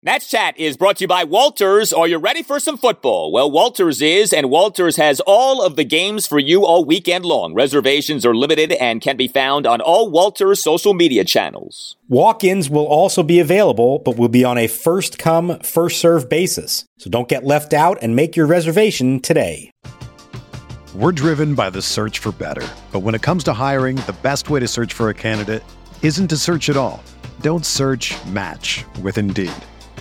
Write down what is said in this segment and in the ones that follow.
Nats Chat is brought to you by Walters. Are you ready for some football? Well, Walters is, and Walters has all of the games for you all weekend long. Reservations are limited and can be found on all Walters social media channels. Walk ins will also be available, but will be on a first come, first serve basis. So don't get left out and make your reservation today. We're driven by the search for better. But when it comes to hiring, the best way to search for a candidate isn't to search at all. Don't search match with Indeed.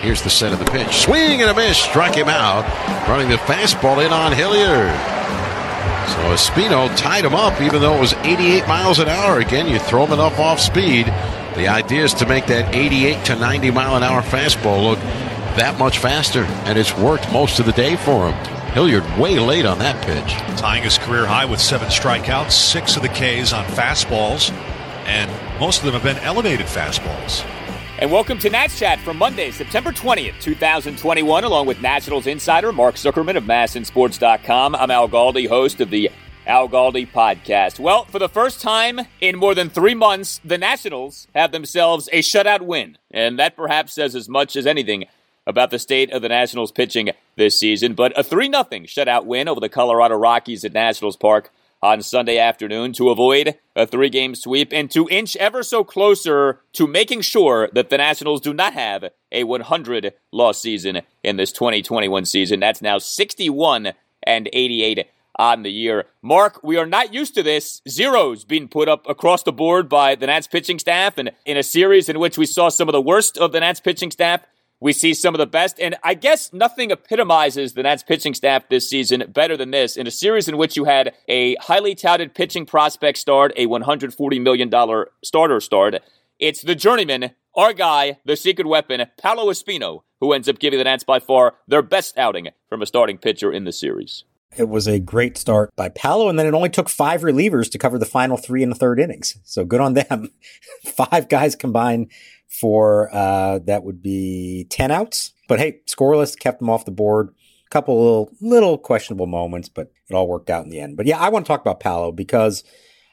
Here's the set of the pitch. Swing and a miss. Struck him out. Running the fastball in on Hilliard. So Espino tied him up even though it was 88 miles an hour. Again, you throw him enough off speed. The idea is to make that 88 to 90 mile an hour fastball look that much faster. And it's worked most of the day for him. Hilliard way late on that pitch. Tying his career high with seven strikeouts, six of the Ks on fastballs, and most of them have been elevated fastballs. And welcome to Nats Chat for Monday, September 20th, 2021, along with Nationals insider Mark Zuckerman of MASNsports.com. I'm Al Galdi, host of the Al Galdi podcast. Well, for the first time in more than three months, the Nationals have themselves a shutout win. And that perhaps says as much as anything about the state of the Nationals pitching this season. But a 3 0 shutout win over the Colorado Rockies at Nationals Park on Sunday afternoon to avoid a three game sweep and to inch ever so closer to making sure that the Nationals do not have a 100 loss season in this 2021 season. That's now 61 and 88 on the year. Mark, we are not used to this. Zeros being put up across the board by the Nats pitching staff and in a series in which we saw some of the worst of the Nats pitching staff we see some of the best, and I guess nothing epitomizes the Nats pitching staff this season better than this. In a series in which you had a highly touted pitching prospect start, a $140 million starter start, it's the journeyman, our guy, the secret weapon, Paolo Espino, who ends up giving the Nats by far their best outing from a starting pitcher in the series. It was a great start by Paolo, and then it only took five relievers to cover the final three and the third innings. So good on them. five guys combined for uh, that would be 10 outs. But hey, scoreless kept them off the board. A couple little, little questionable moments, but it all worked out in the end. But yeah, I want to talk about Paolo because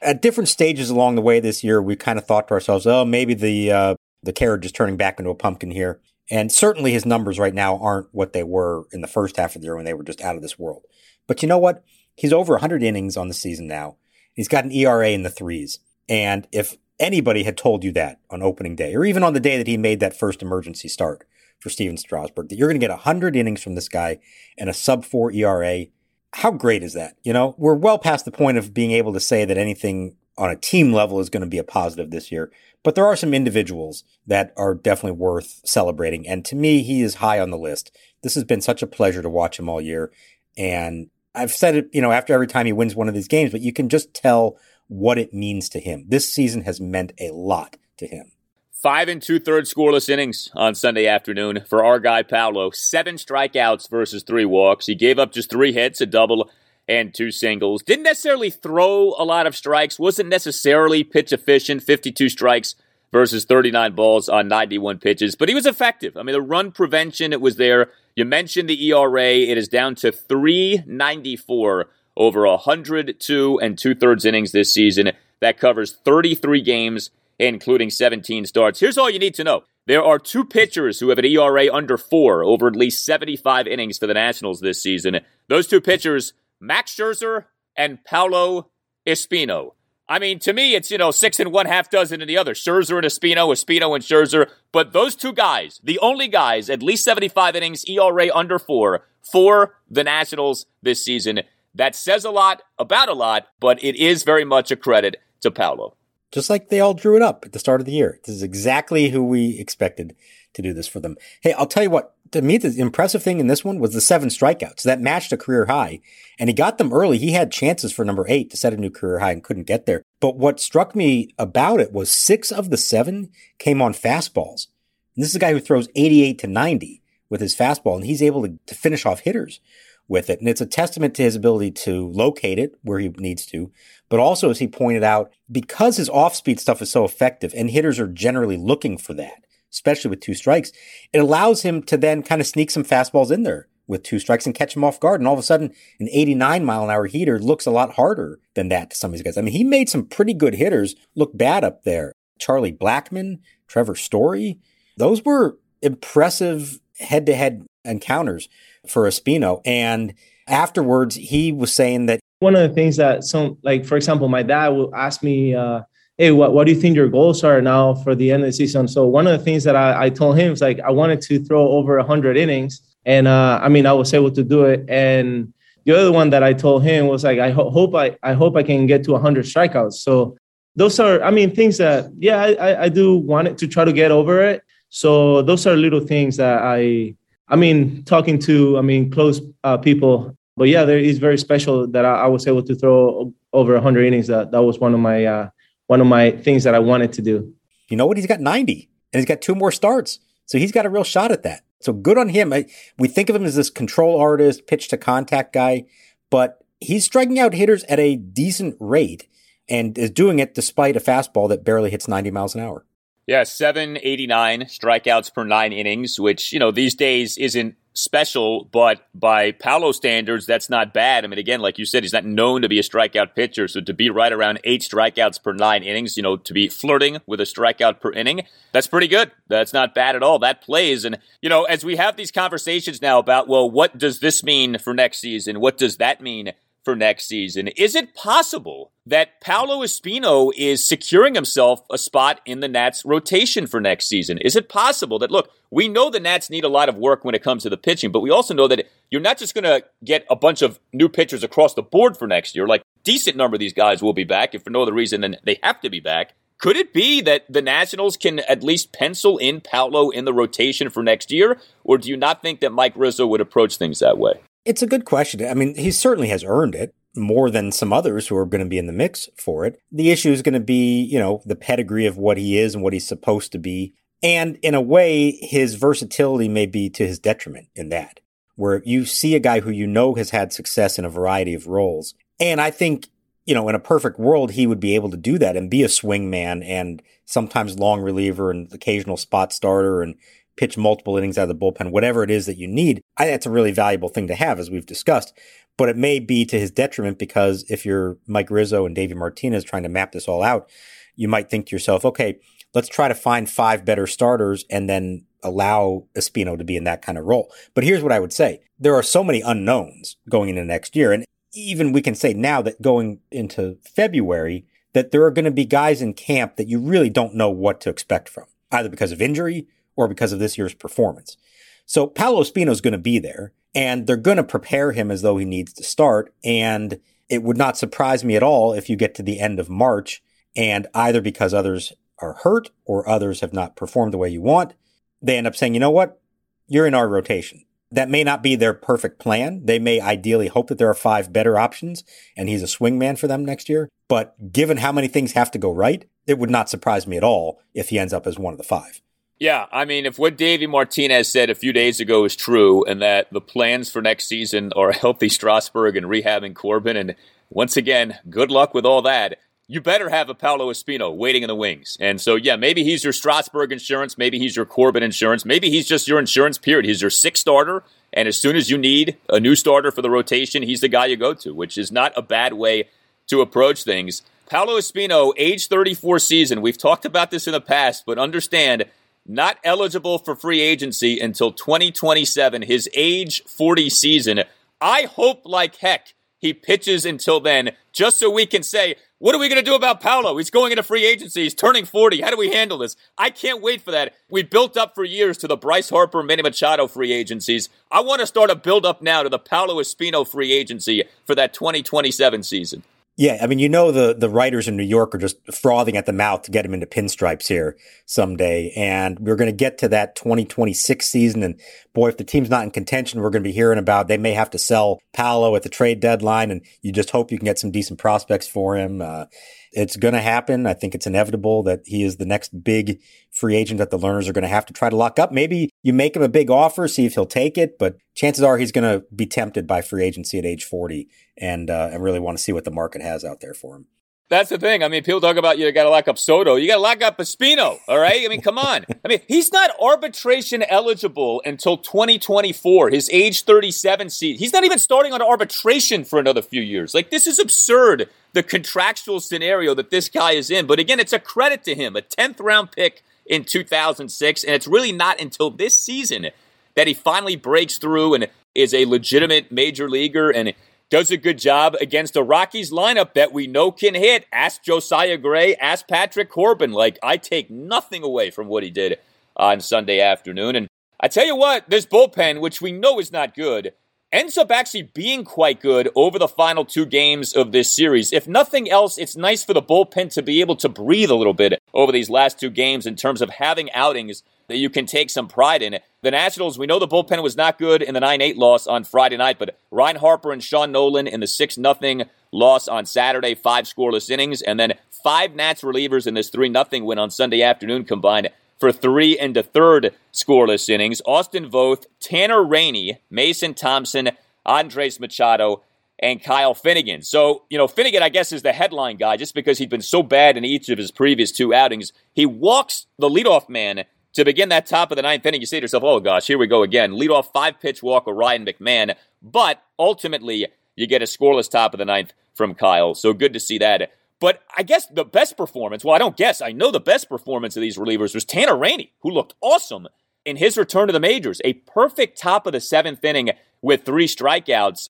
at different stages along the way this year, we kind of thought to ourselves, oh, maybe the uh, the carriage is turning back into a pumpkin here. And certainly his numbers right now aren't what they were in the first half of the year when they were just out of this world. But you know what? He's over 100 innings on the season now. He's got an ERA in the threes. And if anybody had told you that on opening day, or even on the day that he made that first emergency start for Stephen Strasburg, that you're going to get 100 innings from this guy and a sub 4 ERA, how great is that? You know, we're well past the point of being able to say that anything on a team level is going to be a positive this year. But there are some individuals that are definitely worth celebrating. And to me, he is high on the list. This has been such a pleasure to watch him all year. And I've said it, you know, after every time he wins one of these games, but you can just tell what it means to him. This season has meant a lot to him. Five and two thirds scoreless innings on Sunday afternoon for our guy Paolo. Seven strikeouts versus three walks. He gave up just three hits, a double and two singles. Didn't necessarily throw a lot of strikes. Wasn't necessarily pitch efficient. 52 strikes versus 39 balls on 91 pitches, but he was effective. I mean, the run prevention, it was there. You mentioned the ERA. It is down to 394 over 102 and two thirds innings this season. That covers 33 games, including 17 starts. Here's all you need to know. There are two pitchers who have an ERA under four over at least 75 innings for the Nationals this season. Those two pitchers, Max Scherzer and Paolo Espino. I mean, to me, it's, you know, six and one half dozen in the other. Scherzer and Espino, Espino and Scherzer. But those two guys, the only guys, at least 75 innings, ERA under four for the Nationals this season. That says a lot about a lot, but it is very much a credit to Paolo. Just like they all drew it up at the start of the year. This is exactly who we expected to do this for them. Hey, I'll tell you what, to me, the impressive thing in this one was the seven strikeouts. That matched a career high, and he got them early. He had chances for number eight to set a new career high and couldn't get there. But what struck me about it was six of the seven came on fastballs. And this is a guy who throws 88 to 90 with his fastball, and he's able to, to finish off hitters with it. And it's a testament to his ability to locate it where he needs to, but also, as he pointed out, because his off speed stuff is so effective and hitters are generally looking for that especially with two strikes, it allows him to then kind of sneak some fastballs in there with two strikes and catch him off guard. And all of a sudden, an 89 mile an hour heater looks a lot harder than that to some of these guys. I mean, he made some pretty good hitters look bad up there. Charlie Blackmon, Trevor Story, those were impressive head to head encounters for Espino. And afterwards, he was saying that one of the things that some, like, for example, my dad will ask me, uh, hey, what, what do you think your goals are now for the end of the season? So one of the things that I, I told him was like, I wanted to throw over 100 innings. And uh, I mean, I was able to do it. And the other one that I told him was like, I ho- hope I, I hope I can get to 100 strikeouts. So those are, I mean, things that, yeah, I, I do want it to try to get over it. So those are little things that I, I mean, talking to, I mean, close uh, people. But yeah, there is very special that I, I was able to throw over 100 innings. That that was one of my uh, one of my things that I wanted to do. You know what? He's got 90 and he's got two more starts. So he's got a real shot at that. So good on him. I, we think of him as this control artist, pitch to contact guy, but he's striking out hitters at a decent rate and is doing it despite a fastball that barely hits 90 miles an hour. Yeah, 789 strikeouts per nine innings, which, you know, these days isn't special, but by Paolo standards, that's not bad. I mean, again, like you said, he's not known to be a strikeout pitcher. So to be right around eight strikeouts per nine innings, you know, to be flirting with a strikeout per inning, that's pretty good. That's not bad at all. That plays. And, you know, as we have these conversations now about, well, what does this mean for next season? What does that mean for next season. Is it possible that Paolo Espino is securing himself a spot in the Nats rotation for next season? Is it possible that, look, we know the Nats need a lot of work when it comes to the pitching, but we also know that you're not just going to get a bunch of new pitchers across the board for next year. Like, decent number of these guys will be back, if for no other reason than they have to be back. Could it be that the Nationals can at least pencil in Paolo in the rotation for next year? Or do you not think that Mike Rizzo would approach things that way? It's a good question. I mean, he certainly has earned it more than some others who are going to be in the mix for it. The issue is going to be, you know, the pedigree of what he is and what he's supposed to be. And in a way, his versatility may be to his detriment in that, where you see a guy who you know has had success in a variety of roles. And I think, you know, in a perfect world, he would be able to do that and be a swing man and sometimes long reliever and occasional spot starter and pitch multiple innings out of the bullpen, whatever it is that you need. I that's a really valuable thing to have, as we've discussed. But it may be to his detriment because if you're Mike Rizzo and Davey Martinez trying to map this all out, you might think to yourself, okay, let's try to find five better starters and then allow Espino to be in that kind of role. But here's what I would say. There are so many unknowns going into next year. And even we can say now that going into February, that there are going to be guys in camp that you really don't know what to expect from, either because of injury or because of this year's performance. So Paolo Espino is going to be there and they're going to prepare him as though he needs to start. And it would not surprise me at all if you get to the end of March and either because others are hurt or others have not performed the way you want, they end up saying, you know what? You're in our rotation. That may not be their perfect plan. They may ideally hope that there are five better options and he's a swing man for them next year. But given how many things have to go right, it would not surprise me at all if he ends up as one of the five. Yeah, I mean, if what Davey Martinez said a few days ago is true, and that the plans for next season are healthy Strasburg and rehabbing Corbin, and once again, good luck with all that. You better have a Paolo Espino waiting in the wings. And so, yeah, maybe he's your Strasburg insurance. Maybe he's your Corbin insurance. Maybe he's just your insurance, period. He's your sixth starter. And as soon as you need a new starter for the rotation, he's the guy you go to, which is not a bad way to approach things. Paolo Espino, age 34 season. We've talked about this in the past, but understand not eligible for free agency until 2027, his age 40 season. I hope like heck he pitches until then, just so we can say, What are we going to do about Paolo? He's going into free agency. He's turning 40. How do we handle this? I can't wait for that. We built up for years to the Bryce Harper, Manny Machado free agencies. I want to start a build up now to the Paolo Espino free agency for that 2027 season. Yeah, I mean, you know, the the writers in New York are just frothing at the mouth to get him into pinstripes here someday, and we're going to get to that 2026 season. And boy, if the team's not in contention, we're going to be hearing about they may have to sell Paolo at the trade deadline, and you just hope you can get some decent prospects for him. Uh, it's going to happen. I think it's inevitable that he is the next big free agent that the Lerners are going to have to try to lock up. Maybe you make him a big offer, see if he'll take it, but chances are he's going to be tempted by free agency at age 40 and, uh, and really want to see what the market has out there for him. That's the thing. I mean, people talk about you got to lock up Soto. You got to lock up Espino. All right. I mean, come on. I mean, he's not arbitration eligible until 2024. His age 37 season. He's not even starting on arbitration for another few years. Like this is absurd. The contractual scenario that this guy is in. But again, it's a credit to him. A 10th round pick in 2006, and it's really not until this season that he finally breaks through and is a legitimate major leaguer and does a good job against a Rockies lineup that we know can hit. Ask Josiah Gray, ask Patrick Corbin. Like, I take nothing away from what he did on Sunday afternoon. And I tell you what, this bullpen, which we know is not good, ends up actually being quite good over the final two games of this series. If nothing else, it's nice for the bullpen to be able to breathe a little bit over these last two games in terms of having outings that you can take some pride in. The Nationals, we know the bullpen was not good in the 9 8 loss on Friday night, but Ryne Harper and Sean Nolin in the 6 0 loss on Saturday, five scoreless innings, and then five Nats relievers in this 3 0 win on Sunday afternoon combined for three and a third scoreless innings. Austin Voth, Tanner Rainey, Mason Thompson, Andres Machado, and Kyle Finnegan. So, you know, Finnegan, I guess, is the headline guy just because he'd been so bad in each of his previous two outings. He walks the leadoff man to begin that top of the ninth inning, you say to yourself, oh gosh, here we go again. Leadoff five pitch walk of Ryan McMahon. But ultimately, you get a scoreless top of the ninth from Kyle. So good to see that. But I guess the best performance, well, I don't guess, I know the best performance of these relievers was Tanner Rainey, who looked awesome in his return to the majors. A perfect top of the seventh inning with three strikeouts.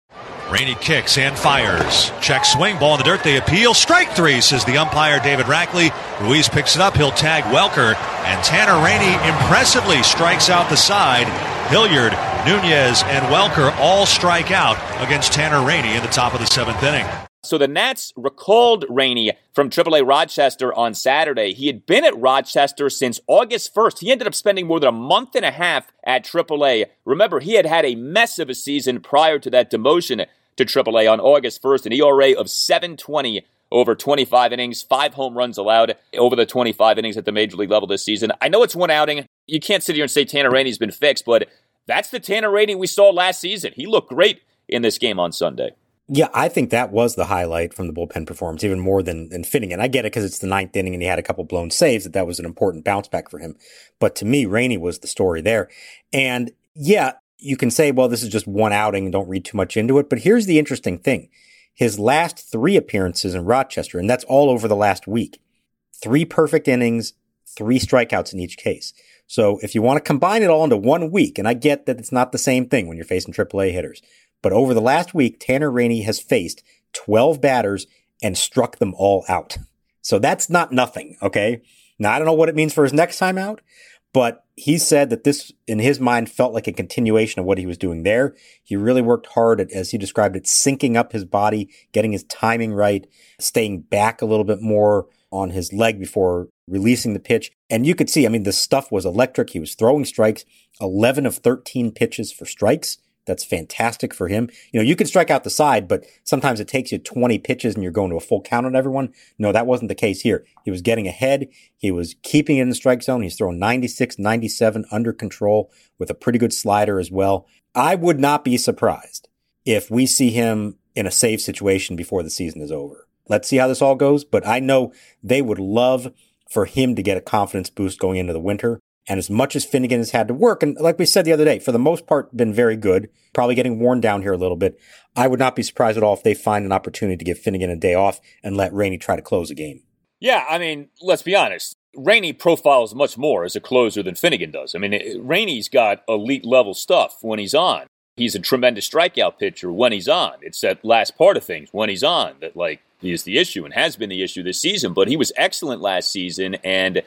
Rainey kicks and fires. Check swing, ball in the dirt. They appeal. Strike three, says the umpire David Rackley. Ruiz picks it up. He'll tag Welker. And Tanner Rainey impressively strikes out the side. Hilliard, Nunez, and Welker all strike out against Tanner Rainey in the top of the seventh inning. So the Nats recalled Rainey from AAA Rochester on Saturday. He had been at Rochester since August 1st. He ended up spending more than a month and a half at AAA. Remember, he had had a mess of a season prior to that demotion to AAA on August 1st, an ERA of 720 over 25 innings, five home runs allowed over the 25 innings at the major league level this season. I know it's one outing. You can't sit here and say Tanner Rainey's been fixed, but that's the Tanner Rainey we saw last season. He looked great in this game on Sunday. Yeah, I think that was the highlight from the bullpen performance, even more than, than Finnegan. I get it because it's the ninth inning and he had a couple blown saves, that that was an important bounce back for him. But to me, Rainey was the story there. And yeah, you can say, well, this is just one outing and don't read too much into it. But here's the interesting thing. His last three appearances in Rochester, and that's all over the last week, three perfect innings, three strikeouts in each case. So if you want to combine it all into one week, and I get that it's not the same thing when you're facing AAA hitters, but over the last week, Tanner Rainey has faced 12 batters and struck them all out. So that's not nothing. Okay. Now, I don't know what it means for his next time out, but he said that this, in his mind, felt like a continuation of what he was doing there. He really worked hard at, as he described it, syncing up his body, getting his timing right, staying back a little bit more on his leg before releasing the pitch. And you could see, I mean, the stuff was electric. He was throwing strikes, 11 of 13 pitches for strikes. That's fantastic for him. You know, you can strike out the side, but sometimes it takes you 20 pitches and you're going to a full count on everyone. No, that wasn't the case here. He was getting ahead. He was keeping it in the strike zone. He's throwing 96, 97 under control with a pretty good slider as well. I would not be surprised if we see him in a save situation before the season is over. Let's see how this all goes, but I know they would love for him to get a confidence boost going into the winter. And as much as Finnegan has had to work, and like we said the other day, for the most part, been very good, probably getting worn down here a little bit. I would not be surprised at all if they find an opportunity to give Finnegan a day off and let Rainey try to close a game. Yeah, I mean, let's be honest. Rainey profiles much more as a closer than Finnegan does. I mean, Rainey's got elite level stuff when he's on. he's a tremendous strikeout pitcher when he's on. It's that last part of things when he's on that like is the issue and has been the issue this season. But he was excellent last season and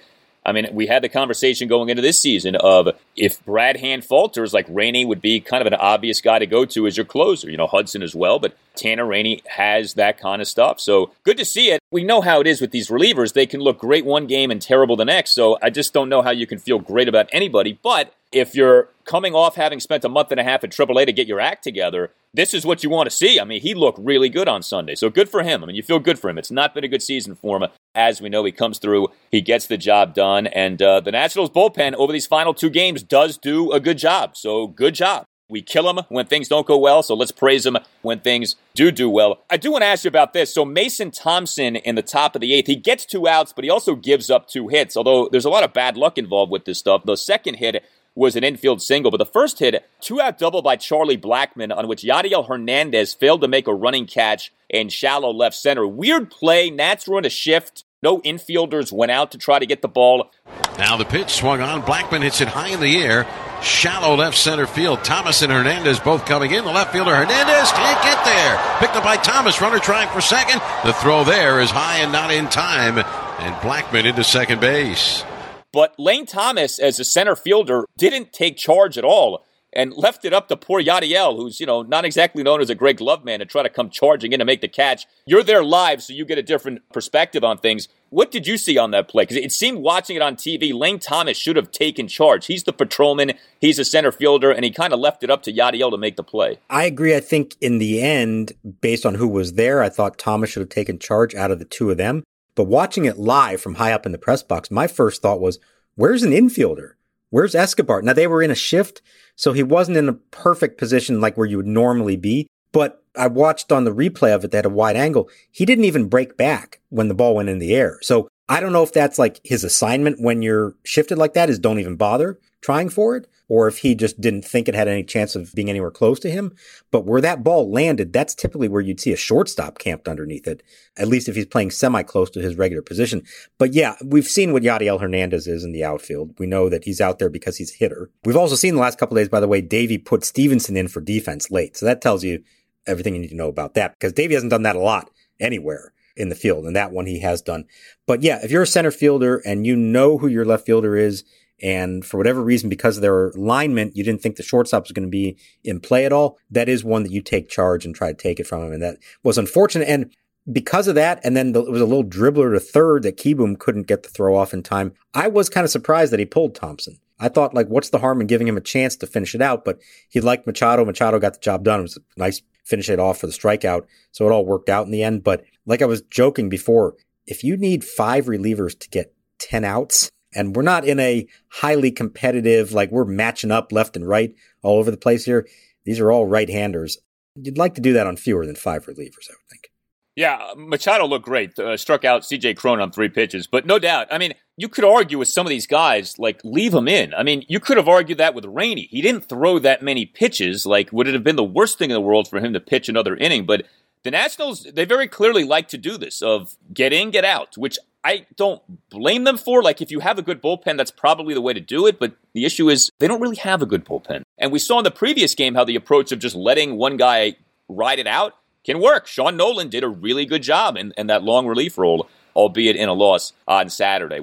I mean, we had the conversation going into this season of if Brad Hand falters, like Rainey would be kind of an obvious guy to go to as your closer. You know, Hudson as well, but Tanner Rainey has that kind of stuff. So good to see it. We know how it is with these relievers. They can look great one game and terrible the next. So I just don't know how you can feel great about anybody. But if you're coming off having spent a month and a half at AAA to get your act together, this is what you want to see. I mean, he looked really good on Sunday. So good for him. I mean, you feel good for him. It's not been a good season for him. As we know, he comes through, he gets the job done. And uh, the Nationals bullpen over these final two games does do a good job. So good job. We kill him when things don't go well, so let's praise him when things do do well. I do want to ask you about this. So Mason Thompson in the top of the eighth, he gets two outs, but he also gives up two hits. Although there's a lot of bad luck involved with this stuff. The second hit was an infield single. But the first hit, two out double by Charlie Blackmon, on which Yadiel Hernandez failed to make a running catch in shallow left center. Weird play. Nats run a shift. No infielders went out to try to get the ball. Now the pitch swung on. Blackmon hits it high in the air. Shallow left center field. Thomas and Hernandez both coming in. The left fielder Hernandez can't get there. Picked up by Thomas. Runner trying for second. The throw there is high and not in time. And Blackmon into second base. But Lane Thomas, as a center fielder, didn't take charge at all and left it up to poor Yadiel, who's, you know, not exactly known as a great glove man, to try to come charging in to make the catch. You're there live, so you get a different perspective on things. What did you see on that play? Because it seemed watching it on TV, Lane Thomas should have taken charge. He's the patrolman, he's a center fielder, and he kind of left it up to Yadiel to make the play. I agree. I think in the end, based on who was there, I thought Thomas should have taken charge out of the two of them. But watching it live from high up in the press box, my first thought was, where's an infielder? Where's Escobar? Now they were in a shift, so he wasn't in a perfect position like where you would normally be. But I watched on the replay of it that a wide angle. He didn't even break back when the ball went in the air. So I don't know if that's like his assignment when you're shifted like that is don't even bother trying for it, or if he just didn't think it had any chance of being anywhere close to him. But where that ball landed, that's typically where you'd see a shortstop camped underneath it, at least if he's playing semi close to his regular position. But yeah, we've seen what Yadiel Hernandez is in the outfield. We know that he's out there because he's a hitter. We've also seen the last couple days, by the way, Davey put Stevenson in for defense late. So that tells you everything you need to know about that because Davey hasn't done that a lot anywhere in the field, and that one he has done. But yeah, if you're a center fielder and you know who your left fielder is and for whatever reason, because of their alignment, you didn't think the shortstop was going to be in play at all. That is one that you take charge and try to take it from him. And that was unfortunate. And because of that, and then it was a little dribbler to third that Kieboom couldn't get the throw off in time. I was kind of surprised that he pulled Thompson. I thought, like, what's the harm in giving him a chance to finish it out? But he liked Machado. Machado got the job done. It was a nice finish it off for the strikeout. So it all worked out in the end. But like I was joking before, if you need five relievers to get 10 outs, and we're not in a highly competitive, like we're matching up left and right all over the place here. These are all right handers. You'd like to do that on fewer than five relievers, I would think. Yeah, Machado looked great. Uh, struck out CJ Cron on three pitches, but no doubt. I mean, you could argue with some of these guys, like leave them in. I mean, you could have argued that with Rainey. He didn't throw that many pitches. Like, would it have been the worst thing in the world for him to pitch another inning? But the Nationals, they very clearly like to do this of get in, get out, which I don't blame them for. Like, if you have a good bullpen, that's probably the way to do it. But the issue is they don't really have a good bullpen. And we saw in the previous game how the approach of just letting one guy ride it out can work. Sean Nolin did a really good job in, in that long relief role, albeit in a loss on Saturday.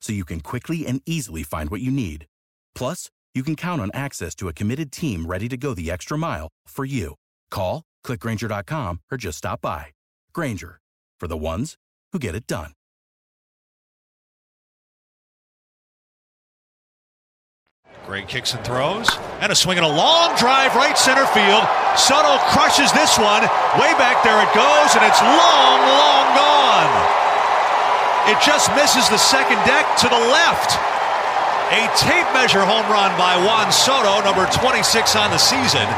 so you can quickly and easily find what you need. Plus, you can count on access to a committed team ready to go the extra mile for you. Call, clickgrainger.com, or just stop by. Grainger, for the ones who get it done. Great kicks and throws, and a swing and a long drive right center field. Soto crushes this one. Way back there it goes, and it's long, long gone. It just misses the second deck to the left. A tape measure home run by Juan Soto, number 26 on the season.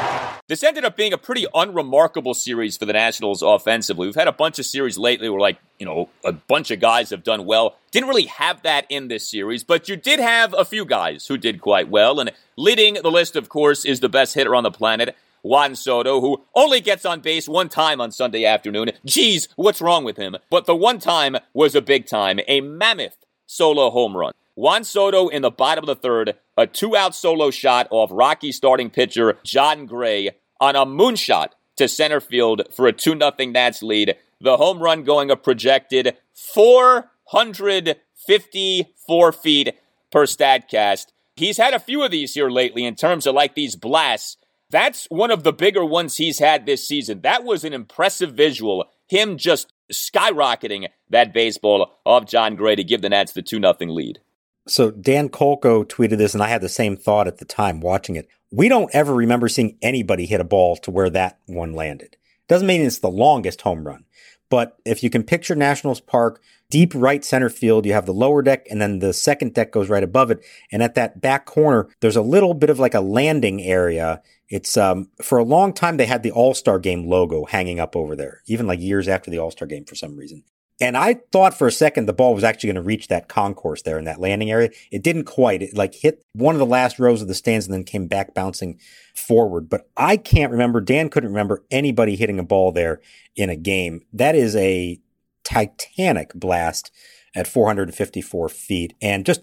This ended up being a pretty unremarkable series for the Nationals offensively. We've had a bunch of series lately where, like, you know, a bunch of guys have done well. Didn't really have that in this series, but you did have a few guys who did quite well. And leading the list, of course, is the best hitter on the planet, Juan Soto, who only gets on base one time on Sunday afternoon. Geez, what's wrong with him? But the one time was a big time, a mammoth solo home run. Juan Soto in the bottom of the third, a two out solo shot off Rocky starting pitcher Jon Gray on a moonshot to center field for a 2 0 Nats lead. The home run going a projected 454 feet per StatCast. He's had a few of these here lately in terms of like these blasts. That's one of the bigger ones he's had this season. That was an impressive visual. Him just skyrocketing that baseball of Jon Gray to give the Nats the 2 0 lead. So Dan Kolko tweeted this, and I had the same thought at the time watching it. We don't ever remember seeing anybody hit a ball to where that one landed. Doesn't mean it's the longest home run, but if you can picture Nationals Park, deep right center field, you have the lower deck and then the second deck goes right above it. And at that back corner, there's a little bit of like a landing area. It's, um, for a long time, they had the All-Star game logo hanging up over there, even like years after the All-Star game for some reason. And I thought for a second the ball was actually going to reach that concourse there in that landing area. It didn't quite. It like hit one of the last rows of the stands and then came back bouncing forward. But I can't remember, Dan couldn't remember anybody hitting a ball there in a game. That is a titanic blast at 454 feet. And just,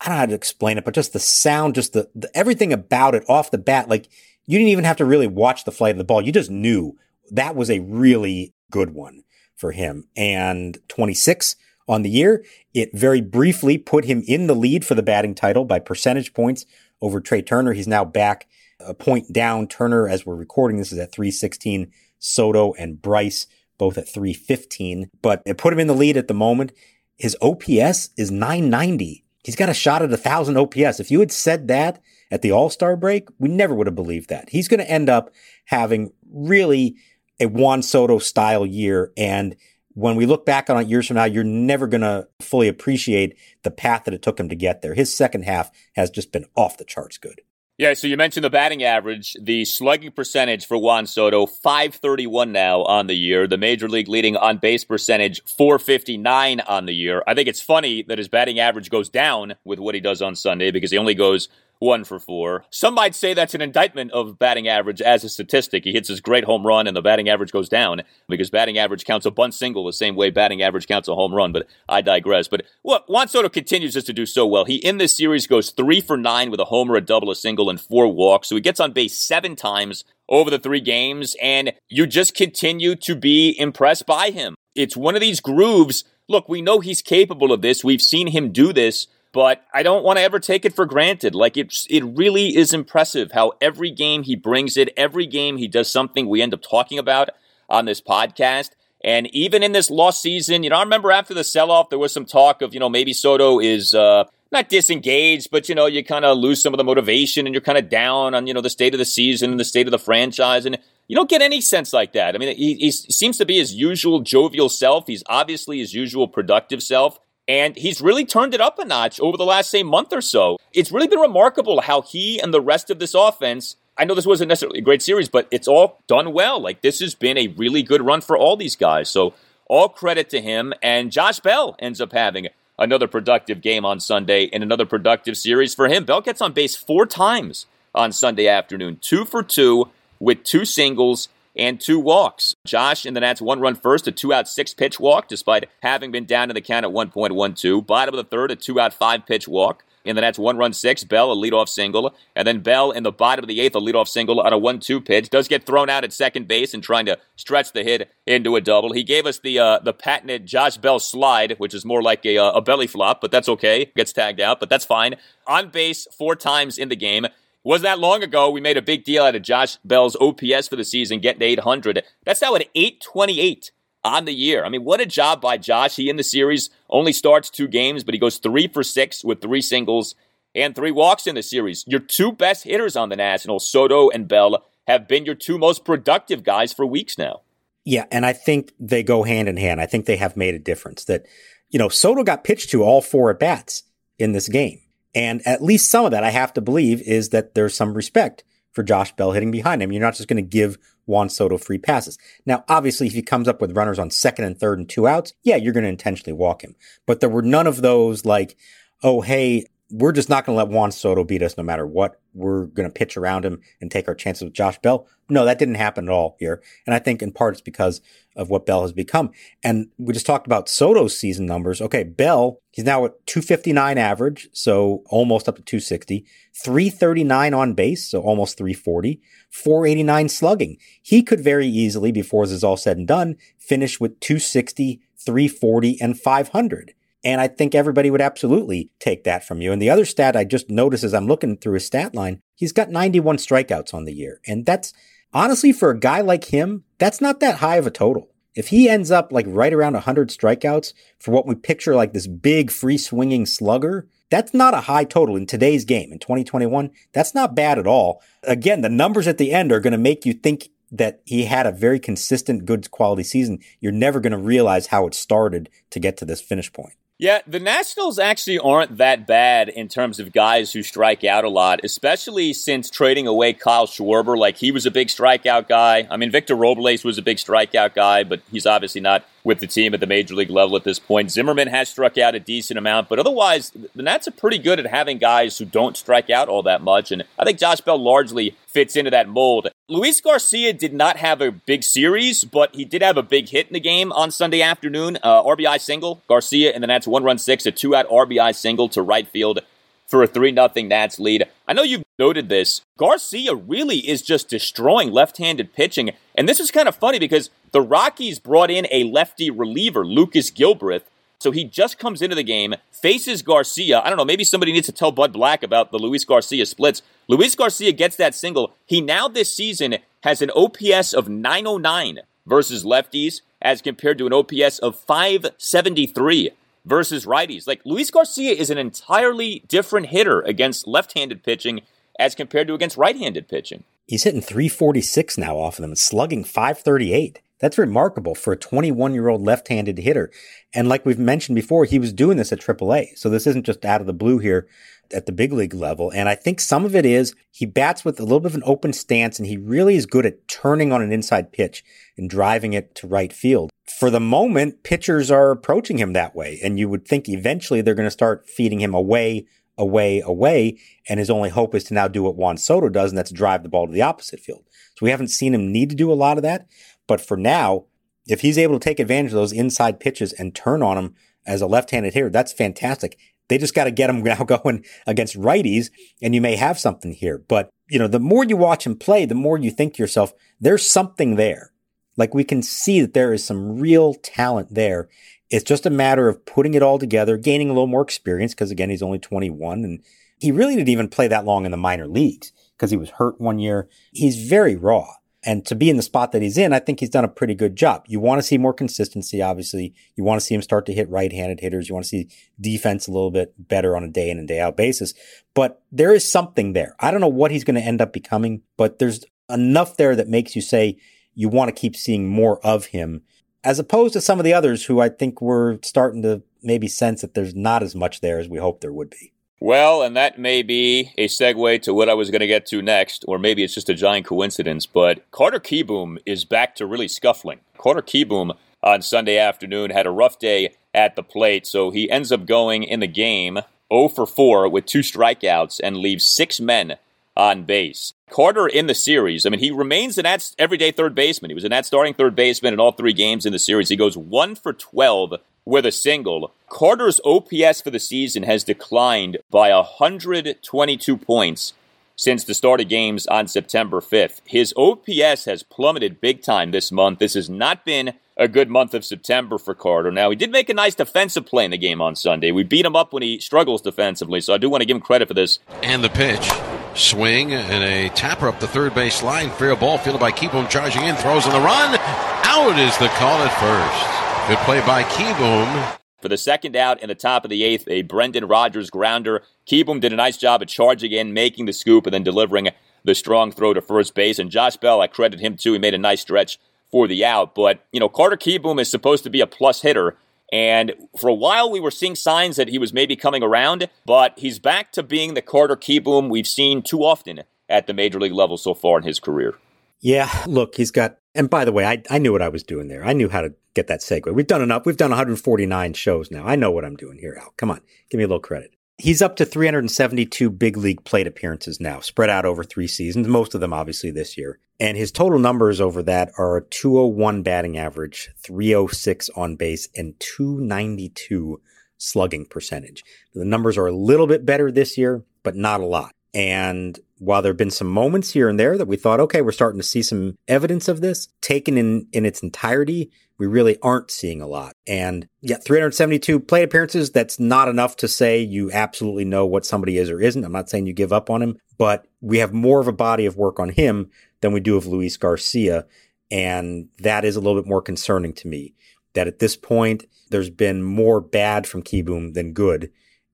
I don't know how to explain it, but just the sound, just the, the everything about it off the bat, like you didn't even have to really watch the flight of the ball. You just knew that was a really good one for him. And 26 on the year, it very briefly put him in the lead for the batting title by percentage points over Trea Turner. He's now back a point down. Turner, as we're recording, this is at 316. Soto and Bryce both at 315, but it put him in the lead at the moment. His OPS is 990. He's got a shot at a thousand OPS. If you had said that at the All Star break, we never would have believed that. He's going to end up having really a Juan Soto style year. And when we look back on it years from now, you're never going to fully appreciate the path that it took him to get there. His second half has just been off the charts good. Yeah, so you mentioned the batting average, the slugging percentage for Juan Soto, 531 now on the year. The major league leading on base percentage, 459 on the year. I think it's funny that his batting average goes down with what he does on Sunday because he only goes one for four. Some might say that's an indictment of batting average as a statistic. He hits his great home run and the batting average goes down because batting average counts a bunt single the same way batting average counts a home run, but I digress. But what Juan Soto continues just to do so well. He in this series goes three for nine with a homer, a double, a single, and four walks. So he gets on base seven times over the three games, and you just continue to be impressed by him. It's one of these grooves. Look, we know he's capable of this. We've seen him do this but I don't want to ever take it for granted. Like it's it really is impressive how every game he brings it, every game he does something we end up talking about on this podcast. And even in this lost season, you know, I remember after the sell off, there was some talk of, you know, maybe Soto is uh, not disengaged, but, you know, you kind of lose some of the motivation and you're kind of down on, you know, the state of the season and the state of the franchise. And you don't get any sense like that. I mean, he, he seems to be his usual jovial self. He's obviously his usual productive self. And he's really turned it up a notch over the last, say, month or so. It's really been remarkable how he and the rest of this offense. I know this wasn't necessarily a great series, but it's all done well. Like, this has been a really good run for all these guys. So, all credit to him. And Josh Bell ends up having another productive game on Sunday and another productive series for him. Bell gets on base four times on Sunday afternoon, two for two with two singles and two walks. Josh in the Nats one run first, a two out six pitch walk, despite having been down in the count at 1.12. Bottom of the third, a two out five pitch walk. In the Nats one run six, Bell a leadoff single, and then Bell in the bottom of the eighth, a leadoff single on a one-two pitch. Does get thrown out at second base and trying to stretch the hit into a double. He gave us the uh, the patented Josh Bell slide, which is more like a, uh, a belly flop, but that's okay. Gets tagged out, but that's fine. On base four times in the game was that long ago we made a big deal out of Josh Bell's OPS for the season, getting 800. That's now at 828 on the year. I mean, what a job by Josh. He in the series only starts two games, but he goes three for six with three singles and three walks in the series. Your two best hitters on the Nationals, Soto and Bell, have been your two most productive guys for weeks now. Yeah, and I think they go hand in hand. I think they have made a difference that, you know, Soto got pitched to all four at bats in this game. And at least some of that I have to believe is that there's some respect for Josh Bell hitting behind him. You're not just going to give Juan Soto free passes. Now, obviously, if he comes up with runners on second and third and two outs, yeah, you're going to intentionally walk him. But there were none of those like, oh, hey, we're just not going to let Juan Soto beat us no matter what. We're going to pitch around him and take our chances with Josh Bell. No, that didn't happen at all here. And I think in part it's because of what Bell has become. And we just talked about Soto's season numbers. Okay, Bell, he's now at 259 average, so almost up to 260, 339 on base, so almost 340, 489 slugging. He could very easily, before this is all said and done, finish with 260, 340, and 500. And I think everybody would absolutely take that from you. And the other stat I just noticed as I'm looking through his stat line, he's got 91 strikeouts on the year. And that's honestly, for a guy like him, that's not that high of a total. If he ends up like right around 100 strikeouts for what we picture like this big free swinging slugger, that's not a high total in today's game in 2021. That's not bad at all. Again, the numbers at the end are going to make you think that he had a very consistent, good quality season. You're never going to realize how it started to get to this finish point. Yeah, the Nationals actually aren't that bad in terms of guys who strike out a lot, especially since trading away Kyle Schwarber. Like, he was a big strikeout guy. I mean, Victor Robles was a big strikeout guy, but he's obviously not with the team at the major league level at this point. Zimmerman has struck out a decent amount, but otherwise, the Nats are pretty good at having guys who don't strike out all that much. And I think Josh Bell largely fits into that mold. Luis Garcia did not have a big series, but he did have a big hit in the game on Sunday afternoon. Uh, RBI single. Garcia and the Nats one run six, a two out RBI single to right field for a 3 0 Nats lead. I know you've noted this. Garcia really is just destroying left handed pitching. And this is kind of funny because the Rockies brought in a lefty reliever, Lucas Gilbreath. So he just comes into the game, faces Garcia. I don't know, maybe somebody needs to tell Bud Black about the Luis Garcia splits. Luis Garcia gets that single. He now this season has an OPS of 909 versus lefties as compared to an OPS of 573 versus righties. Like Luis Garcia is an entirely different hitter against left-handed pitching as compared to against right-handed pitching. He's hitting 346 now off of them, slugging 538. That's remarkable for a 21 year old left handed hitter. And like we've mentioned before, he was doing this at AAA. So this isn't just out of the blue here. at the big league level. And I think some of it is he bats with a little bit of an open stance and he really is good at turning on an inside pitch and driving it to right field. For the moment, pitchers are approaching him that way. And you would think eventually they're going to start feeding him away, away, away. And his only hope is to now do what Juan Soto does, and that's drive the ball to the opposite field. So we haven't seen him need to do a lot of that. But for now, if he's able to take advantage of those inside pitches and turn on them as a left-handed hitter, that's fantastic. They just got to get him now going against righties, and you may have something here. But you know, the more you watch him play, the more you think to yourself, there's something there. Like we can see that there is some real talent there. It's just a matter of putting it all together, gaining a little more experience, because again, he's only 21 and he really didn't even play that long in the minor leagues because he was hurt one year. He's very raw. And to be in the spot that he's in, I think he's done a pretty good job. You want to see more consistency, obviously. You want to see him start to hit right-handed hitters. You want to see defense a little bit better on a day in and day out basis. But there is something there. I don't know what he's going to end up becoming, but there's enough there that makes you say you want to keep seeing more of him as opposed to some of the others who I think we're starting to maybe sense that there's not as much there as we hoped there would be. Well, and that may be a segue to what I was going to get to next, or maybe it's just a giant coincidence, but Carter Kieboom is back to really scuffling. Carter Kieboom on Sunday afternoon had a rough day at the plate, so he ends up going in the game 0 for 4 with two strikeouts and leaves six men on base. Carter in the series, I mean, he remains an at everyday third baseman. He was an at starting third baseman in all three games in the series. He goes 1 for 12 with a single. Carter's OPS for the season has declined by 122 points since the start of games on September 5th. His OPS has plummeted big time this month. This has not been a good month of September for Carter. Now, he did make a nice defensive play in the game on Sunday. We beat him up when he struggles defensively, so I do want to give him credit for this. And the pitch. Swing and a tapper up the third base line. Fair ball fielded by Kieboom charging in, throws on the run. Out is the call at first. Good play by Kieboom. For the second out in the top of the eighth, a Brendan Rodgers grounder. Kieboom did a nice job of charging in, making the scoop, and then delivering the strong throw to first base. And Josh Bell, I credit him too. He made a nice stretch for the out. But, you know, Carter Kieboom is supposed to be a plus hitter. And for a while, we were seeing signs that he was maybe coming around, but he's back to being the Carter Kieboom we've seen too often at the major league level so far in his career. Yeah, look, he's got, and by the way, I, I knew what I was doing there. I knew how to get that segue. We've done enough. We've done 149 shows now. I know what I'm doing here, Al. Come on, give me a little credit. He's up to 372 big league plate appearances now, spread out over three seasons, most of them obviously this year. And his total numbers over that are a 201 batting average, 306 on base, and 292 slugging percentage. The numbers are a little bit better this year, but not a lot. And while there have been some moments here and there that we thought, okay, we're starting to see some evidence of this, taken in, in its entirety, we really aren't seeing a lot. And yeah, 372 plate appearances, that's not enough to say you absolutely know what somebody is or isn't. I'm not saying you give up on him, but we have more of a body of work on him than we do of Luis Garcia. And that is a little bit more concerning to me that at this point, there's been more bad from Kieboom than good.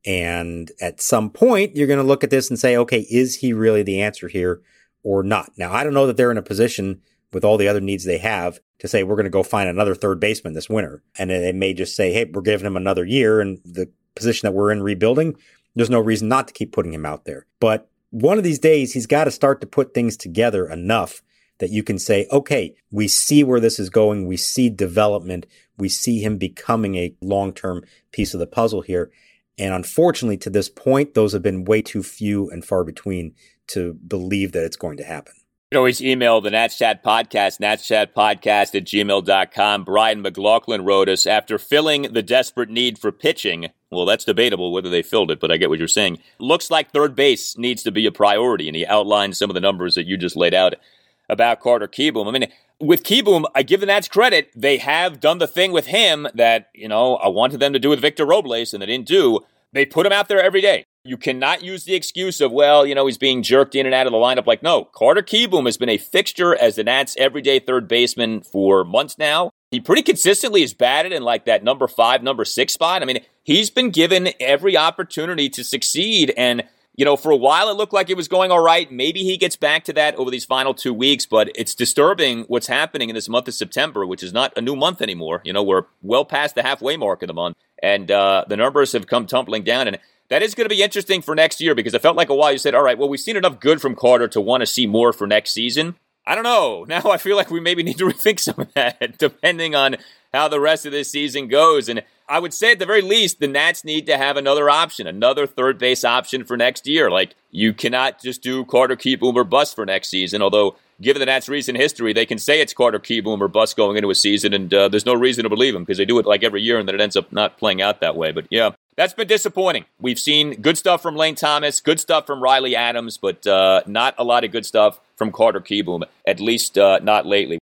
And at some point, you're going to look at this and say, okay, is he really the answer here or not? Now, I don't know that they're in a position with all the other needs they have to say, we're going to go find another third baseman this winter. And they may just say, hey, we're giving him another year and the position that we're in rebuilding, there's no reason not to keep putting him out there. But one of these days, he's got to start to put things together enough that you can say, okay, we see where this is going. We see development. We see him becoming a long term piece of the puzzle here. And unfortunately, to this point, those have been way too few and far between to believe that it's going to happen. You can always email the Nats Chat Podcast, natschatpodcast at gmail.com. Brian McLaughlin wrote us after filling the desperate need for pitching. Well, that's debatable whether they filled it, but I get what you're saying. Looks like third base needs to be a priority, and he outlined some of the numbers that you just laid out about Carter Kieboom. I mean, with Kieboom, I give the Nats credit. They have done the thing with him that, you know, I wanted them to do with Victor Robles and they didn't do. They put him out there every day. You cannot use the excuse of, well, you know, he's being jerked in and out of the lineup. Like, no, Carter Kieboom has been a fixture as the Nats' everyday third baseman for months now. He pretty consistently is batted in like that number five, number six spot. I mean, he's been given every opportunity to succeed. And you know, for a while it looked like it was going all right. Maybe he gets back to that over these final two weeks, but it's disturbing what's happening in this month of September, which is not a new month anymore. You know, we're well past the halfway mark of the month, and uh, the numbers have come tumbling down. And that is going to be interesting for next year because I felt like a while you said, all right, well, we've seen enough good from Carter to want to see more for next season. I don't know. Now I feel like we maybe need to rethink some of that depending on how the rest of this season goes. And I would say at the very least, the Nats need to have another option, another third base option for next year. Like you cannot just do Carter Kieboom or bust for next season. Although, given the Nats' recent history, they can say it's Carter Kieboom or bust going into a season, and uh, there's no reason to believe them because they do it like every year, and then it ends up not playing out that way. But yeah, that's been disappointing. We've seen good stuff from Lane Thomas, good stuff from Riley Adams, but uh, not a lot of good stuff from Carter Kieboom, at least uh, not lately.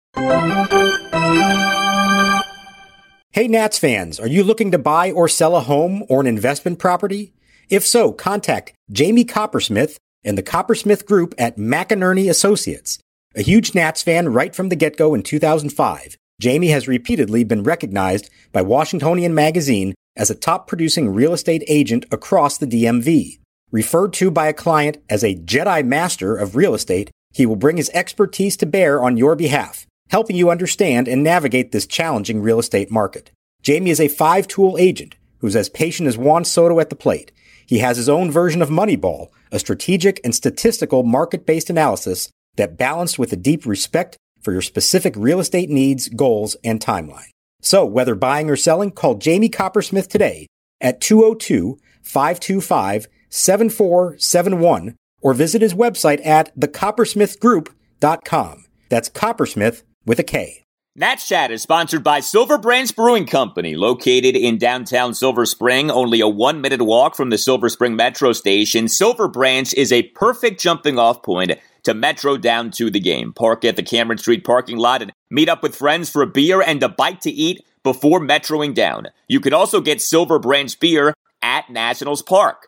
Hey Nats fans, are you looking to buy or sell a home or an investment property? If so, contact Jamie Koppersmith and the Koppersmith Group at McEnearney Associates. A huge Nats fan right from the get-go in 2005, Jamie has repeatedly been recognized by Washingtonian Magazine as a top producing real estate agent across the DMV. Referred to by a client as a Jedi Master of real estate, he will bring his expertise to bear on your behalf helping you understand and navigate this challenging real estate market. Jamie is a five tool agent who's as patient as Juan Soto at the plate. He has his own version of Moneyball, a strategic and statistical market based analysis that balanced with a deep respect for your specific real estate needs, goals, and timeline. So, whether buying or selling, call Jamie Koppersmith today at 202 525 7471 or visit his website at thekoppersmithgroup.com. That's Koppersmith with a K. Nats Chat is sponsored by Silver Branch Brewing Company, located in downtown Silver Spring, only a one minute walk from the Silver Spring Metro station. Silver Branch is a perfect jumping off point to Metro down to the game. Park at the Cameron Street parking lot and meet up with friends for a beer and a bite to eat before metroing down. You can also get Silver Branch beer at Nationals Park.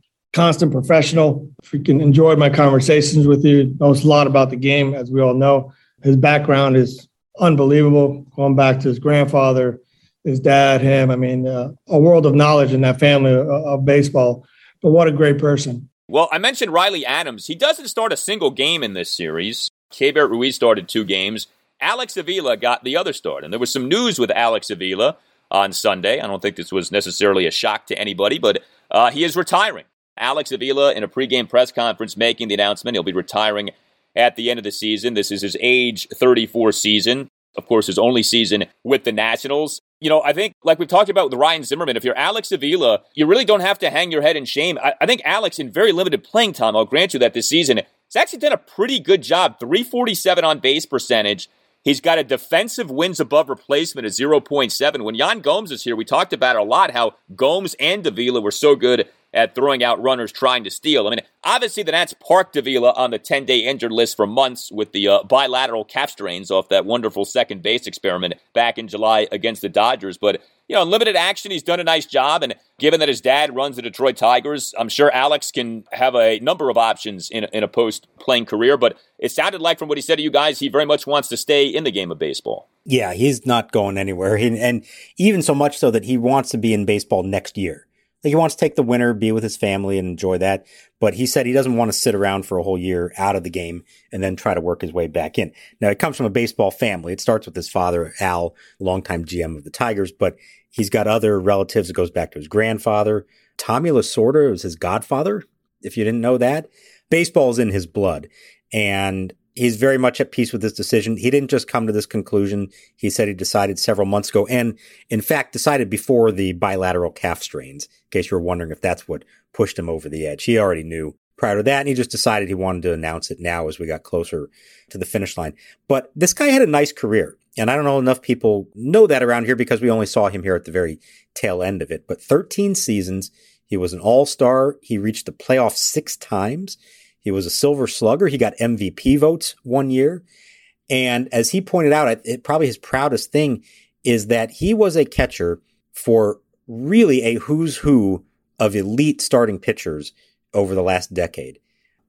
constant professional. Freaking enjoyed my conversations with you. Knows a lot about the game, as we all know. His background is unbelievable. Going back to his grandfather, his dad, him. I mean, uh, a world of knowledge in that family of, of baseball. But what a great person. Well, I mentioned Riley Adams. He doesn't start a single game in this series. Keibert Ruiz started two games. Alex Avila got the other start. And there was some news with Alex Avila on Sunday. I don't think this was necessarily a shock to anybody, but uh, he is retiring. Alex Avila in a pregame press conference making the announcement he'll be retiring at the end of the season. This is his age 34 season. Of course, his only season with the Nationals. You know, I think, like we've talked about with Ryan Zimmerman, if you're Alex Avila, you really don't have to hang your head in shame. I, I think Alex, in very limited playing time, I'll grant you that this season, has actually done a pretty good job. 347 on base percentage. He's got a defensive wins above replacement of 0.7. When Yan Gomes is here, we talked about a lot how Gomes and Avila were so good at throwing out runners trying to steal. I mean, obviously the Nats parked Avila on the 10 day injured list for months with the uh, bilateral calf strains off that wonderful second base experiment back in July against the Dodgers. But, you know, in limited action, he's done a nice job. And given that his dad runs the Detroit Tigers, I'm sure Alex can have a number of options in, in a post playing career. But it sounded like from what he said to you guys, he very much wants to stay in the game of baseball. Yeah, he's not going anywhere. and even so much so that he wants to be in baseball next year. Like he wants to take the winter, be with his family and enjoy that. But he said he doesn't want to sit around for a whole year out of the game and then try to work his way back in. Now it comes from a baseball family. It starts with his father, Al, longtime GM of the Tigers, but he's got other relatives. It goes back to his grandfather. Tommy Lasorda was his godfather. If you didn't know that, baseball's in his blood. And he's very much at peace with this decision. He didn't just come to this conclusion. He said he decided several months ago and in fact decided before the bilateral calf strains, in case you were wondering if that's what pushed him over the edge. He already knew prior to that. And he just decided he wanted to announce it now as we got closer to the finish line. But this guy had a nice career. And I don't know enough people know that around here because we only saw him here at the very tail end of it. But 13 seasons, he was an all star. He reached the playoffs six times. He was a silver slugger. He got MVP votes one year. And as he pointed out, it, probably his proudest thing is that he was a catcher for really a who's who of elite starting pitchers over the last decade.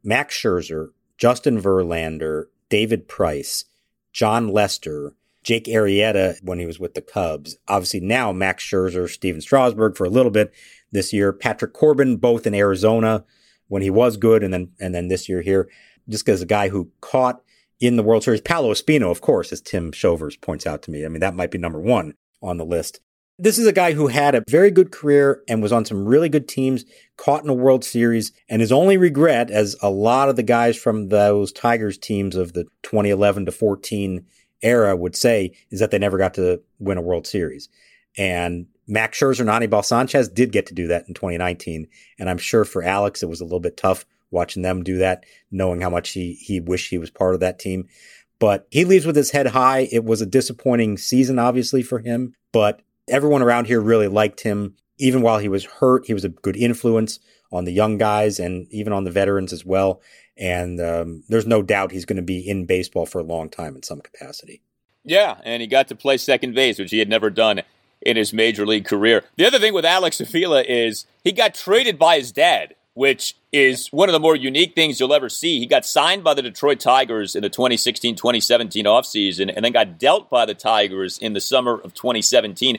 Max Scherzer, Justin Verlander, David Price, Jon Lester, Jake Arrieta when he was with the Cubs. Obviously now Max Scherzer, Stephen Strasburg for a little bit this year. Patrick Corbin, both in Arizona when he was good, and then and then this year here, just as a guy who caught in the World Series. Paolo Espino, of course, as Tim Shovers points out to me. I mean, that might be number one on the list. This is a guy who had a very good career and was on some really good teams, caught in a World Series, and his only regret, as a lot of the guys from those Tigers teams of the 2011 to 14 era would say, is that they never got to win a World Series. And Max Scherzer and Anibal Sanchez did get to do that in 2019. And I'm sure for Alex, it was a little bit tough watching them do that, knowing how much he, he wished he was part of that team. But he leaves with his head high. It was a disappointing season, obviously, for him, but everyone around here really liked him. Even while he was hurt, he was a good influence on the young guys and even on the veterans as well. And um, there's no doubt he's going to be in baseball for a long time in some capacity. Yeah, and he got to play second base, which he had never done in his major league career. The other thing with Alex Avila is he got traded by his dad, which is one of the more unique things you'll ever see. He got signed by the Detroit Tigers in the 2016 2017 offseason and then got dealt by the Tigers in the summer of 2017.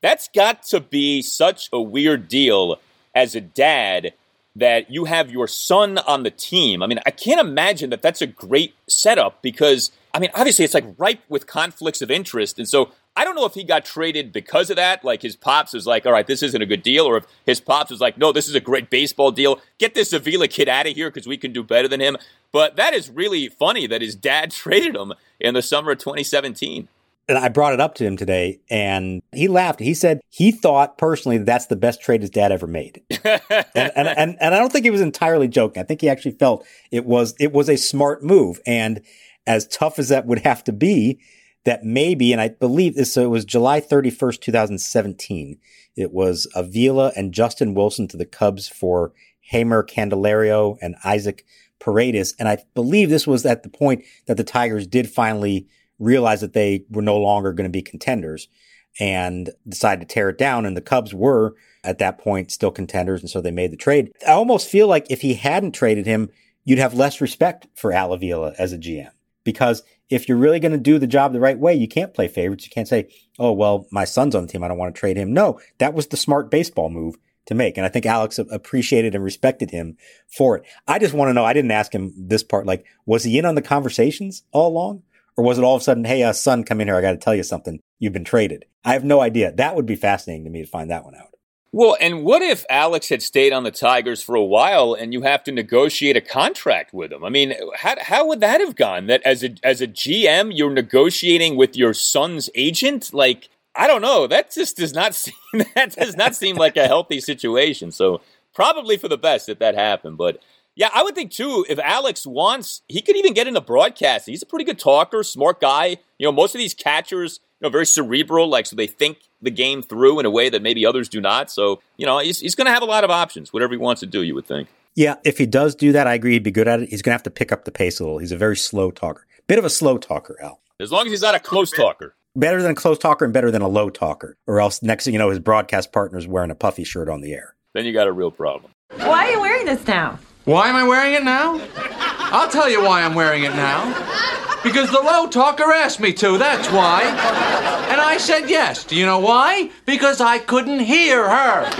That's got to be such a weird deal as a dad that you have your son on the team. I mean, I can't imagine that that's a great setup because, I mean, obviously it's like ripe with conflicts of interest. And so I don't know if he got traded because of that. Like his pops was like, all right, this isn't a good deal. Or if his pops was like, no, this is a great baseball deal. Get this Avila kid out of here because we can do better than him. But that is really funny that his dad traded him in the summer of 2017 and I brought it up to him today and he laughed. He said he thought personally that that's the best trade his dad ever made. and, and, and, and, I don't think he was entirely joking. I think he actually felt it was, it was a smart move. And as tough as that would have to be, that maybe, and I believe this, so it was July 31st, 2017. It was Avila and Justin Wilson to the Cubs for Jeimer Candelario and Isaac Paredes. And I believe this was at the point that the Tigers did finally realize that they were no longer going to be contenders and decided to tear it down. And the Cubs were at that point still contenders. And so they made the trade. I almost feel like if he hadn't traded him, you'd have less respect for Al Avila as a GM. Because if you're really going to do the job the right way, you can't play favorites. You can't say, oh, well, my son's on the team. I don't want to trade him. No, that was the smart baseball move to make. And I think Alex appreciated and respected him for it. I just want to know, I didn't ask him this part, like, was he in on the conversations all along? Or was it all of a sudden, hey, uh, son, come in here. I got to tell you something. You've been traded. I have no idea. That would be fascinating to me to find that one out. Well, and what if Alex had stayed on the Tigers for a while and you have to negotiate a contract with him? I mean, how, how would that have gone? That as a as a GM, you're negotiating with your son's agent? Like, I don't know. That just does not seem that does not seem like a healthy situation. So probably for the best that that happened. But yeah, I would think too, if Alex wants, he could even get into broadcasting. He's a pretty good talker, smart guy. You know, most of these catchers, you know, very cerebral, like so they think the game through in a way that maybe others do not. So, you know, he's, he's going to have a lot of options, whatever he wants to do, you would think. Yeah, if he does do that, I agree he'd be good at it. He's going to have to pick up the pace a little. He's a very slow talker. Bit of a slow talker, Al. As long as he's not a close talker. Better than a close talker and better than a low talker. Or else next thing you know, his broadcast partner's wearing a puffy shirt on the air. Then you got a real problem. Why are you wearing this now? Why am I wearing it now? I'll tell you why I'm wearing it now. Because the low talker asked me to, that's why. And I said yes. Do you know why? Because I couldn't hear her.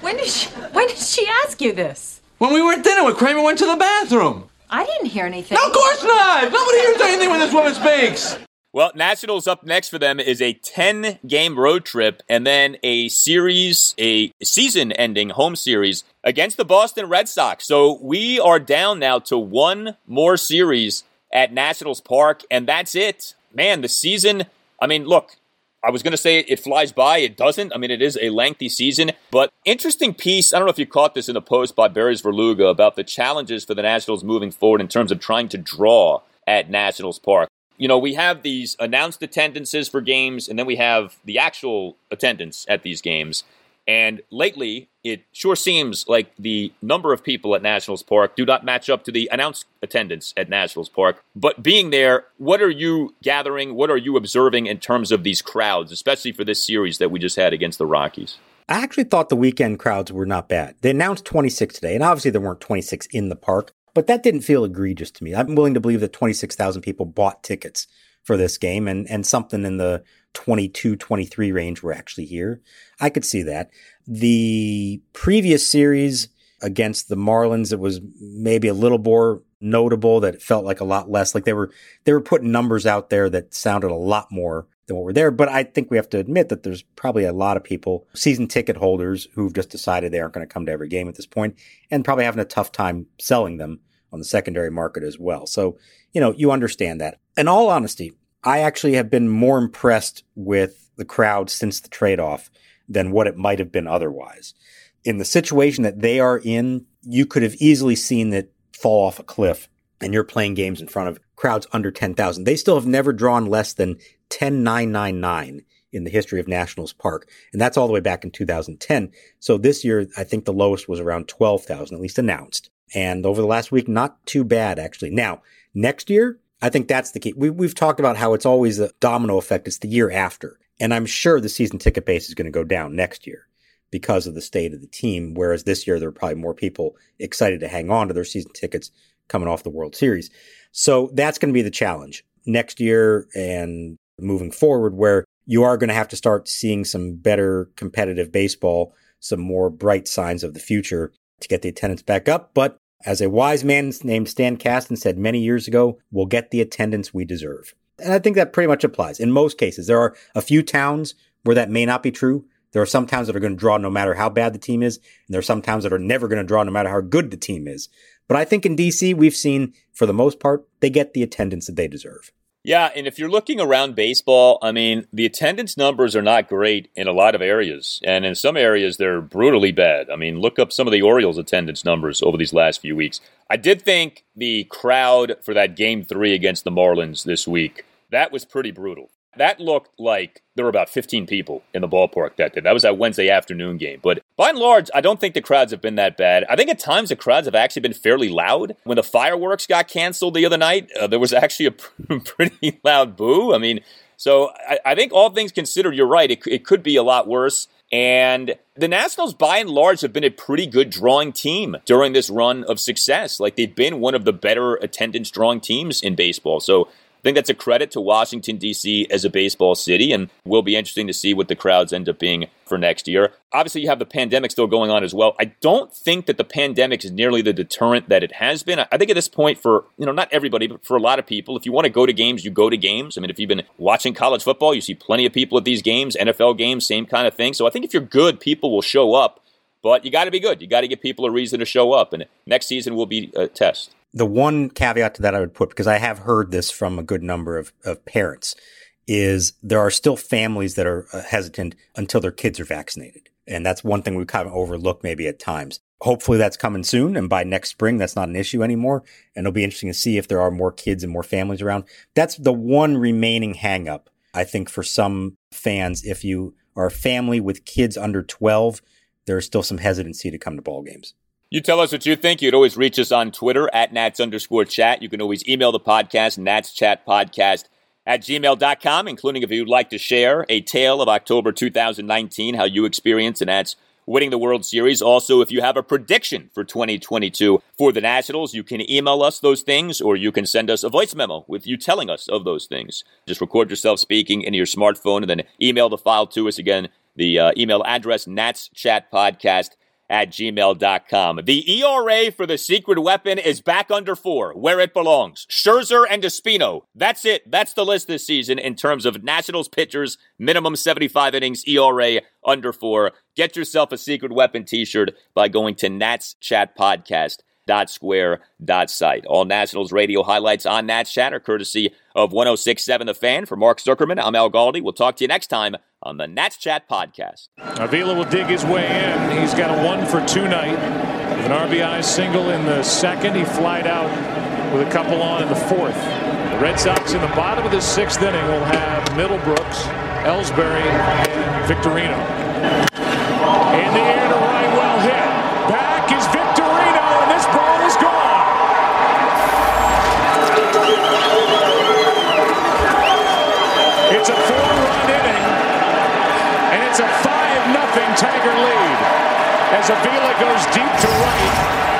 When did she when did she ask you this? When we were at dinner when Kramer went to the bathroom. I didn't hear anything. No, of course not! Nobody hears anything when this woman speaks! Well, Nationals up next for them is a 10 game road trip and then a series, a season ending home series against the Boston Red Sox. So we are down now to one more series at Nationals Park, and that's it. Man, the season, I mean, look, I was going to say it flies by. It doesn't. I mean, it is a lengthy season, but interesting piece. I don't know if you caught this in the post by Barry Svrluga about the challenges for the Nationals moving forward in terms of trying to draw at Nationals Park. You know, we have these announced attendances for games, and then we have the actual attendance at these games. And lately, it sure seems like the number of people at Nationals Park do not match up to the announced attendance at Nationals Park. But being there, what are you gathering? What are you observing in terms of these crowds, especially for this series that we just had against the Rockies? I actually thought the weekend crowds were not bad. They announced 26 today, and obviously there weren't 26 in the park, but that didn't feel egregious to me. I'm willing to believe that 26,000 people bought tickets for this game and, and something in the 22, 23 range were actually here. I could see that. The previous series against the Marlins, it was maybe a little more notable that it felt like a lot less like they were they were putting numbers out there that sounded a lot more than what were there. But I think we have to admit that there's probably a lot of people, season ticket holders, who've just decided they aren't going to come to every game at this point and probably having a tough time selling them on the secondary market as well. So, you know, you understand that. In all honesty, I actually have been more impressed with the crowd since the trade off than what it might have been otherwise. In the situation that they are in, you could have easily seen that fall off a cliff and you're playing games in front of crowds under 10,000. They still have never drawn less than 10,999 in the history of Nationals Park. And that's all the way back in 2010. So this year, I think the lowest was around 12,000, at least announced. And over the last week, not too bad, actually. Now, next year, I think that's the key. We, we've talked about how it's always a domino effect. It's the year after. And I'm sure the season ticket base is going to go down next year because of the state of the team. Whereas this year, there are probably more people excited to hang on to their season tickets coming off the World Series. So that's going to be the challenge next year and moving forward, where you are going to have to start seeing some better competitive baseball, some more bright signs of the future to get the attendance back up. But as a wise man named Stan Kasten said many years ago, we'll get the attendance we deserve. And I think that pretty much applies in most cases. There are a few towns where that may not be true. There are some towns that are going to draw no matter how bad the team is. And there are some towns that are never going to draw no matter how good the team is. But I think in DC, we've seen, for the most part, they get the attendance that they deserve. Yeah, and if you're looking around baseball, I mean, the attendance numbers are not great in a lot of areas. And in some areas, they're brutally bad. I mean, look up some of the Orioles' attendance numbers over these last few weeks. I did think the crowd for that game three against the Marlins this week, that was pretty brutal. That looked like there were about 15 people in the ballpark that day. That was that Wednesday afternoon game. But by and large, I don't think the crowds have been that bad. I think at times the crowds have actually been fairly loud. When the fireworks got canceled the other night, uh, there was actually a pretty loud boo. I mean, so I, I, think all things considered, you're right. It, it could be a lot worse. And the Nationals, by and large, have been a pretty good drawing team during this run of success. Like they've been one of the better attendance drawing teams in baseball. So think that's a credit to Washington, D.C. as a baseball city, and will be interesting to see what the crowds end up being for next year. Obviously, you have the pandemic still going on as well. I don't think that the pandemic is nearly the deterrent that it has been. I think at this point, for you know, not everybody, but for a lot of people, if you want to go to games, you go to games. I mean, if you've been watching college football, you see plenty of people at these games, NFL games, same kind of thing. So I think if you're good, people will show up. But you got to be good. You got to give people a reason to show up. And next season will be a test the one caveat to that I would put, because I have heard this from a good number of, of parents, is there are still families that are uh, hesitant until their kids are vaccinated. And that's one thing we kind of overlook maybe at times. Hopefully that's coming soon. And by next spring, that's not an issue anymore. And it'll be interesting to see if there are more kids and more families around. That's the one remaining hangup, I think, for some fans. If you are a family with kids under 12, there's still some hesitancy to come to ball games. You tell us what you think. You would always reach us on Twitter at Nats underscore chat. You can always email the podcast, Nats Chat Podcast at gmail.com, including if you'd like to share a tale of October 2019, how you experienced the Nats winning the World Series. Also, if you have a prediction for 2022 for the Nationals, you can email us those things or you can send us a voice memo with you telling us of those things. Just record yourself speaking into your smartphone and then email the file to us. Again, the uh, email address, Nats Chat Podcast at gmail.com. The ERA for the secret weapon is back under four, where it belongs. Scherzer and Espino. That's it. That's the list this season in terms of Nationals pitchers, minimum 75 innings, ERA under four. Get yourself a secret weapon t shirt by going to Nats Chat Podcast site. All Nationals radio highlights on Nats are courtesy of 1067 The Fan. For Mark Zuckerman, I'm Al Galdi. We'll talk to you next time on the Nats Chat podcast. Avila will dig his way in. He's got a one for two night. An RBI single in the second, he flied out with a couple on in the fourth. The Red Sox in the bottom of the sixth inning will have Middlebrooks, Ellsbury, and Victorino. In the air to right, well hit. Back is Victorino, and this ball is gone. It's a and it's a 5 nothing Tiger lead as Avila goes deep to right.